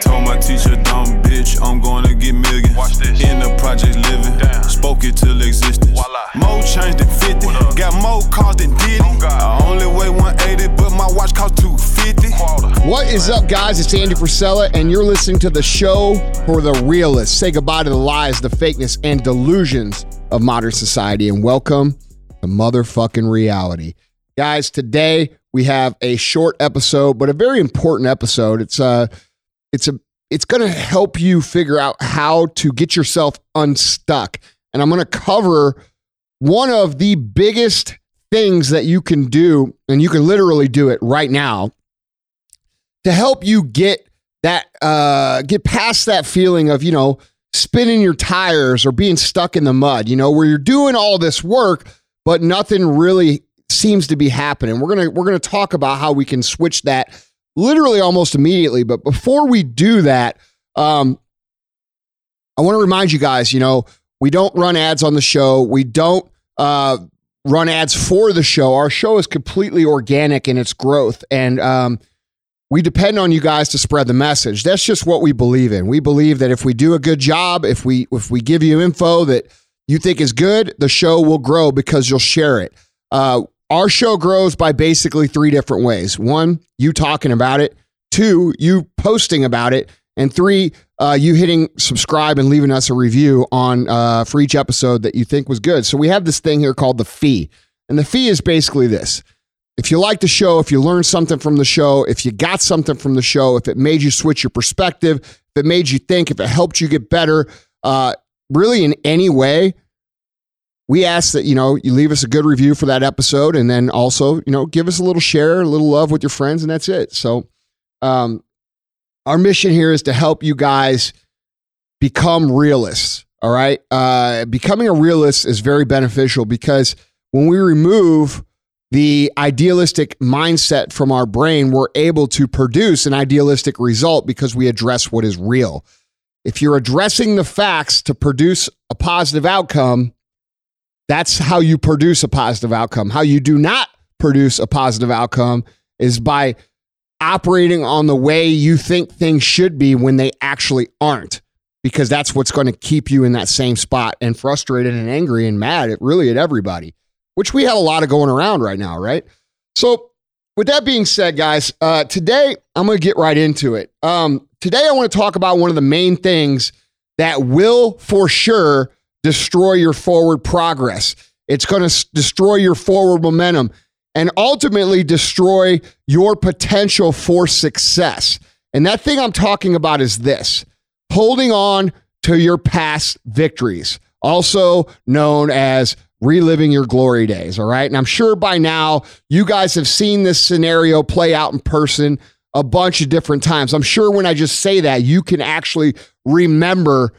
Told my teacher, dumb bitch, I'm gonna get millions. Watch this. In the project living, Damn. spoke it till existence. Voila. More change than 50, up? got more cars than Diddy. Oh, God. I only weigh 180, but my watch cost 250. Quarter. What is up, guys? It's Andy Frisella, and you're listening to the show for the realists. Say goodbye to the lies, the fakeness, and delusions of modern society, and welcome to motherfucking reality. Guys, today we have a short episode, but a very important episode. It's uh it's a it's going to help you figure out how to get yourself unstuck. And I'm going to cover one of the biggest things that you can do, and you can literally do it right now to help you get that uh get past that feeling of you know spinning your tires or being stuck in the mud you know where you're doing all this work but nothing really seems to be happening we're gonna we're gonna talk about how we can switch that literally almost immediately but before we do that um i want to remind you guys you know we don't run ads on the show we don't uh run ads for the show our show is completely organic in its growth and um we depend on you guys to spread the message. That's just what we believe in. We believe that if we do a good job, if we if we give you info that you think is good, the show will grow because you'll share it. Uh, our show grows by basically three different ways: one, you talking about it; two, you posting about it; and three, uh, you hitting subscribe and leaving us a review on uh, for each episode that you think was good. So we have this thing here called the fee, and the fee is basically this. If you like the show, if you learned something from the show, if you got something from the show, if it made you switch your perspective, if it made you think, if it helped you get better, uh, really in any way, we ask that you know you leave us a good review for that episode, and then also you know give us a little share, a little love with your friends, and that's it. So, um, our mission here is to help you guys become realists. All right, uh, becoming a realist is very beneficial because when we remove the idealistic mindset from our brain, we're able to produce an idealistic result because we address what is real. If you're addressing the facts to produce a positive outcome, that's how you produce a positive outcome. How you do not produce a positive outcome is by operating on the way you think things should be when they actually aren't, because that's what's going to keep you in that same spot and frustrated and angry and mad at really at everybody which we have a lot of going around right now, right? So, with that being said, guys, uh, today I'm going to get right into it. Um, today, I want to talk about one of the main things that will for sure destroy your forward progress. It's going to destroy your forward momentum and ultimately destroy your potential for success. And that thing I'm talking about is this holding on to your past victories, also known as reliving your glory days. All right. And I'm sure by now you guys have seen this scenario play out in person a bunch of different times. I'm sure when I just say that, you can actually remember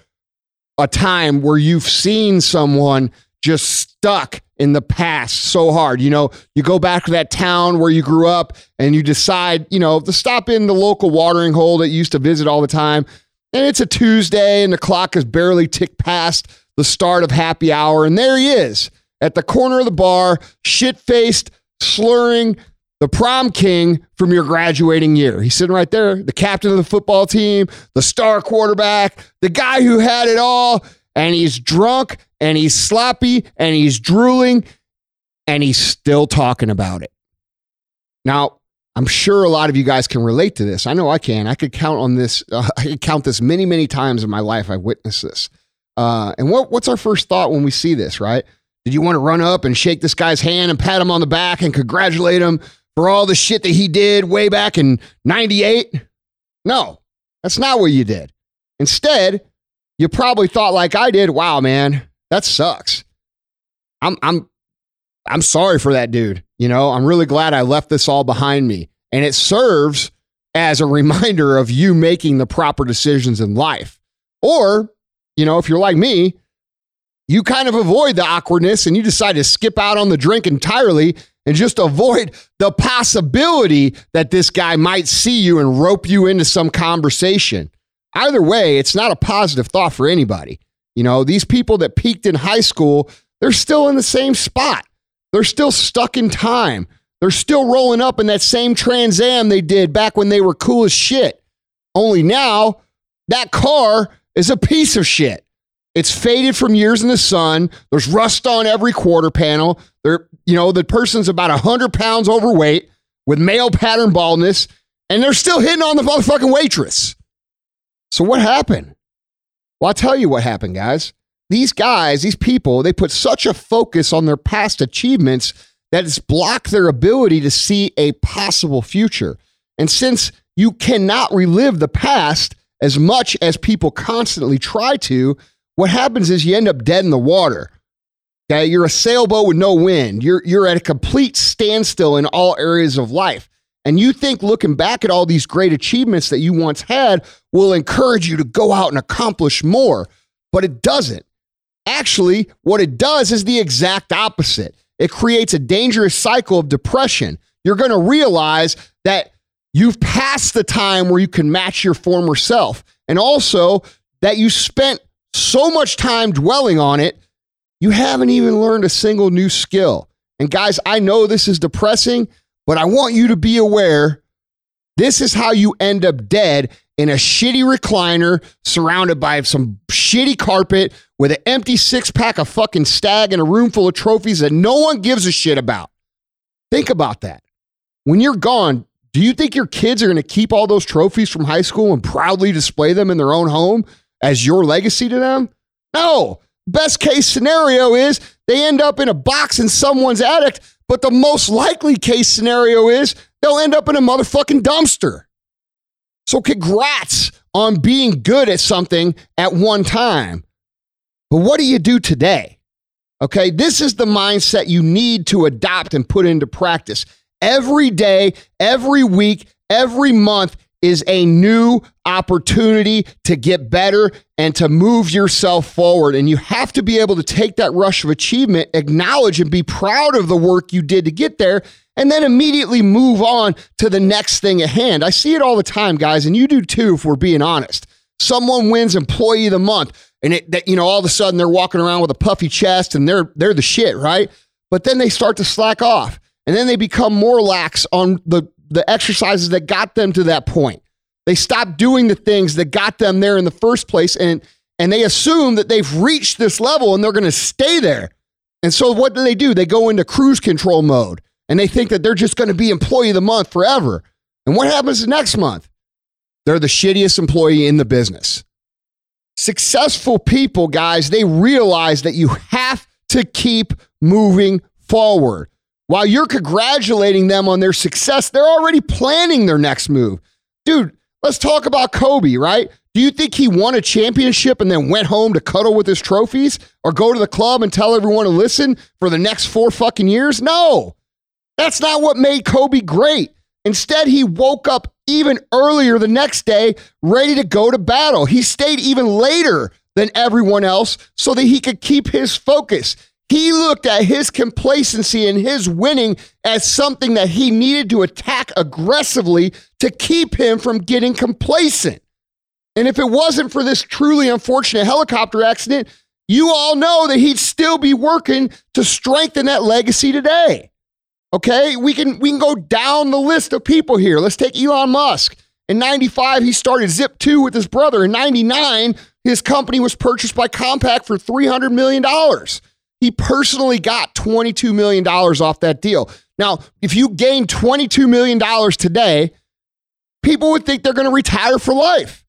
a time where you've seen someone just stuck in the past so hard. You know, you go back to that town where you grew up and you decide, you know, to stop in the local watering hole that you used to visit all the time. And it's a Tuesday and the clock has barely ticked past the start of happy hour. And there he is at the corner of the bar, shit faced, slurring the prom king from your graduating year. He's sitting right there, the captain of the football team, the star quarterback, the guy who had it all. And he's drunk and he's sloppy and he's drooling and he's still talking about it. Now, I'm sure a lot of you guys can relate to this. I know I can. I could count on this. Uh, I could count this many, many times in my life. I've witnessed this. Uh, and what, what's our first thought when we see this, right? Did you want to run up and shake this guy's hand and pat him on the back and congratulate him for all the shit that he did way back in 98? No, that's not what you did. Instead, you probably thought like I did, wow, man, that sucks. I'm I'm I'm sorry for that dude. You know, I'm really glad I left this all behind me. And it serves as a reminder of you making the proper decisions in life. Or, you know, if you're like me, you kind of avoid the awkwardness and you decide to skip out on the drink entirely and just avoid the possibility that this guy might see you and rope you into some conversation. Either way, it's not a positive thought for anybody. You know, these people that peaked in high school, they're still in the same spot. They're still stuck in time. They're still rolling up in that same Trans Am they did back when they were cool as shit. Only now that car is a piece of shit. It's faded from years in the sun. There's rust on every quarter panel. There, you know, the person's about 100 pounds overweight with male pattern baldness, and they're still hitting on the motherfucking waitress. So what happened? Well, I'll tell you what happened, guys. These guys, these people, they put such a focus on their past achievements that it's blocked their ability to see a possible future. And since you cannot relive the past as much as people constantly try to, what happens is you end up dead in the water. Okay, you're a sailboat with no wind. You're you're at a complete standstill in all areas of life. And you think looking back at all these great achievements that you once had will encourage you to go out and accomplish more, but it doesn't. Actually, what it does is the exact opposite. It creates a dangerous cycle of depression. You're going to realize that you've passed the time where you can match your former self, and also that you spent so much time dwelling on it, you haven't even learned a single new skill. And guys, I know this is depressing, but I want you to be aware this is how you end up dead in a shitty recliner surrounded by some shitty carpet with an empty six pack of fucking stag and a room full of trophies that no one gives a shit about. Think about that. When you're gone, do you think your kids are going to keep all those trophies from high school and proudly display them in their own home as your legacy to them? No. Best case scenario is they end up in a box in someone's attic, but the most likely case scenario is they'll end up in a motherfucking dumpster. So, congrats on being good at something at one time. But what do you do today? Okay, this is the mindset you need to adopt and put into practice. Every day, every week, every month is a new opportunity to get better and to move yourself forward. And you have to be able to take that rush of achievement, acknowledge and be proud of the work you did to get there, and then immediately move on to the next thing at hand. I see it all the time, guys, and you do too, if we're being honest. Someone wins employee of the month, and it that you know all of a sudden they're walking around with a puffy chest and they're they're the shit, right? But then they start to slack off. And then they become more lax on the the exercises that got them to that point. They stop doing the things that got them there in the first place and and they assume that they've reached this level and they're going to stay there. And so what do they do? They go into cruise control mode and they think that they're just going to be employee of the month forever. And what happens next month? They're the shittiest employee in the business. Successful people, guys, they realize that you have to keep moving forward. While you're congratulating them on their success, they're already planning their next move. Dude, let's talk about Kobe, right? Do you think he won a championship and then went home to cuddle with his trophies or go to the club and tell everyone to listen for the next four fucking years? No, that's not what made Kobe great. Instead, he woke up even earlier the next day, ready to go to battle. He stayed even later than everyone else so that he could keep his focus. He looked at his complacency and his winning as something that he needed to attack aggressively to keep him from getting complacent. And if it wasn't for this truly unfortunate helicopter accident, you all know that he'd still be working to strengthen that legacy today. Okay, we can we can go down the list of people here. Let's take Elon Musk. In 95, he started Zip2 with his brother. In 99, his company was purchased by Compaq for $300 million. He personally got $22 million off that deal. Now, if you gain $22 million today, people would think they're going to retire for life.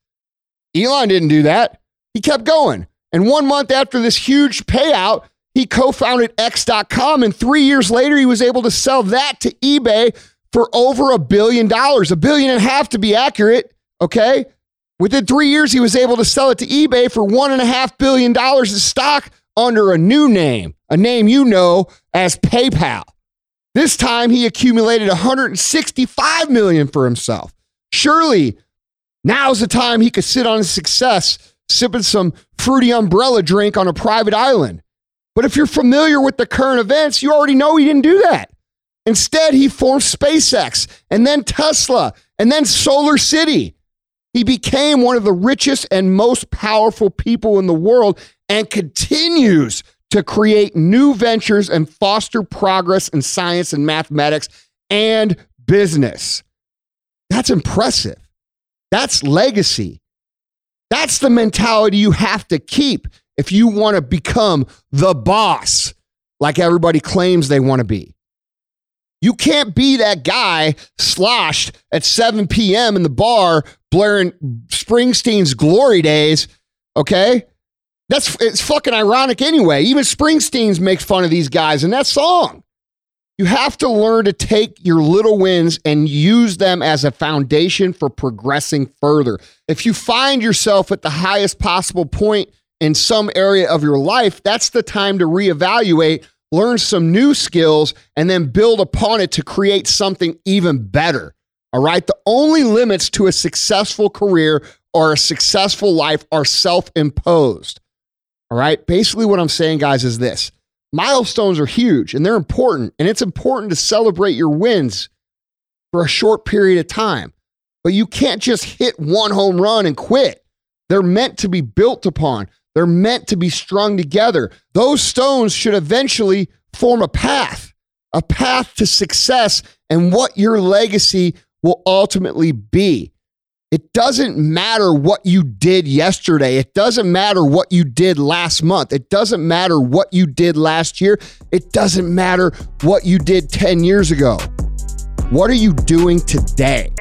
Elon didn't do that. He kept going. And one month after this huge payout, he co founded X.com. And three years later, he was able to sell that to eBay for over a billion dollars, a billion and a half to be accurate. Okay. Within three years, he was able to sell it to eBay for one and a half billion dollars in stock under a new name, a name you know as PayPal. This time he accumulated 165 million for himself. Surely now's the time he could sit on his success sipping some fruity umbrella drink on a private island. But if you're familiar with the current events, you already know he didn't do that. Instead, he formed SpaceX and then Tesla and then Solar City. He became one of the richest and most powerful people in the world and continues to create new ventures and foster progress in science and mathematics and business. That's impressive. That's legacy. That's the mentality you have to keep if you want to become the boss like everybody claims they want to be. You can't be that guy sloshed at 7 p.m. in the bar blaring Springsteen's glory days, okay? That's it's fucking ironic anyway. Even Springsteen's makes fun of these guys in that song. You have to learn to take your little wins and use them as a foundation for progressing further. If you find yourself at the highest possible point in some area of your life, that's the time to reevaluate, learn some new skills, and then build upon it to create something even better. All right. The only limits to a successful career or a successful life are self imposed. All right. Basically, what I'm saying, guys, is this milestones are huge and they're important. And it's important to celebrate your wins for a short period of time. But you can't just hit one home run and quit. They're meant to be built upon, they're meant to be strung together. Those stones should eventually form a path, a path to success and what your legacy will ultimately be. It doesn't matter what you did yesterday. It doesn't matter what you did last month. It doesn't matter what you did last year. It doesn't matter what you did 10 years ago. What are you doing today?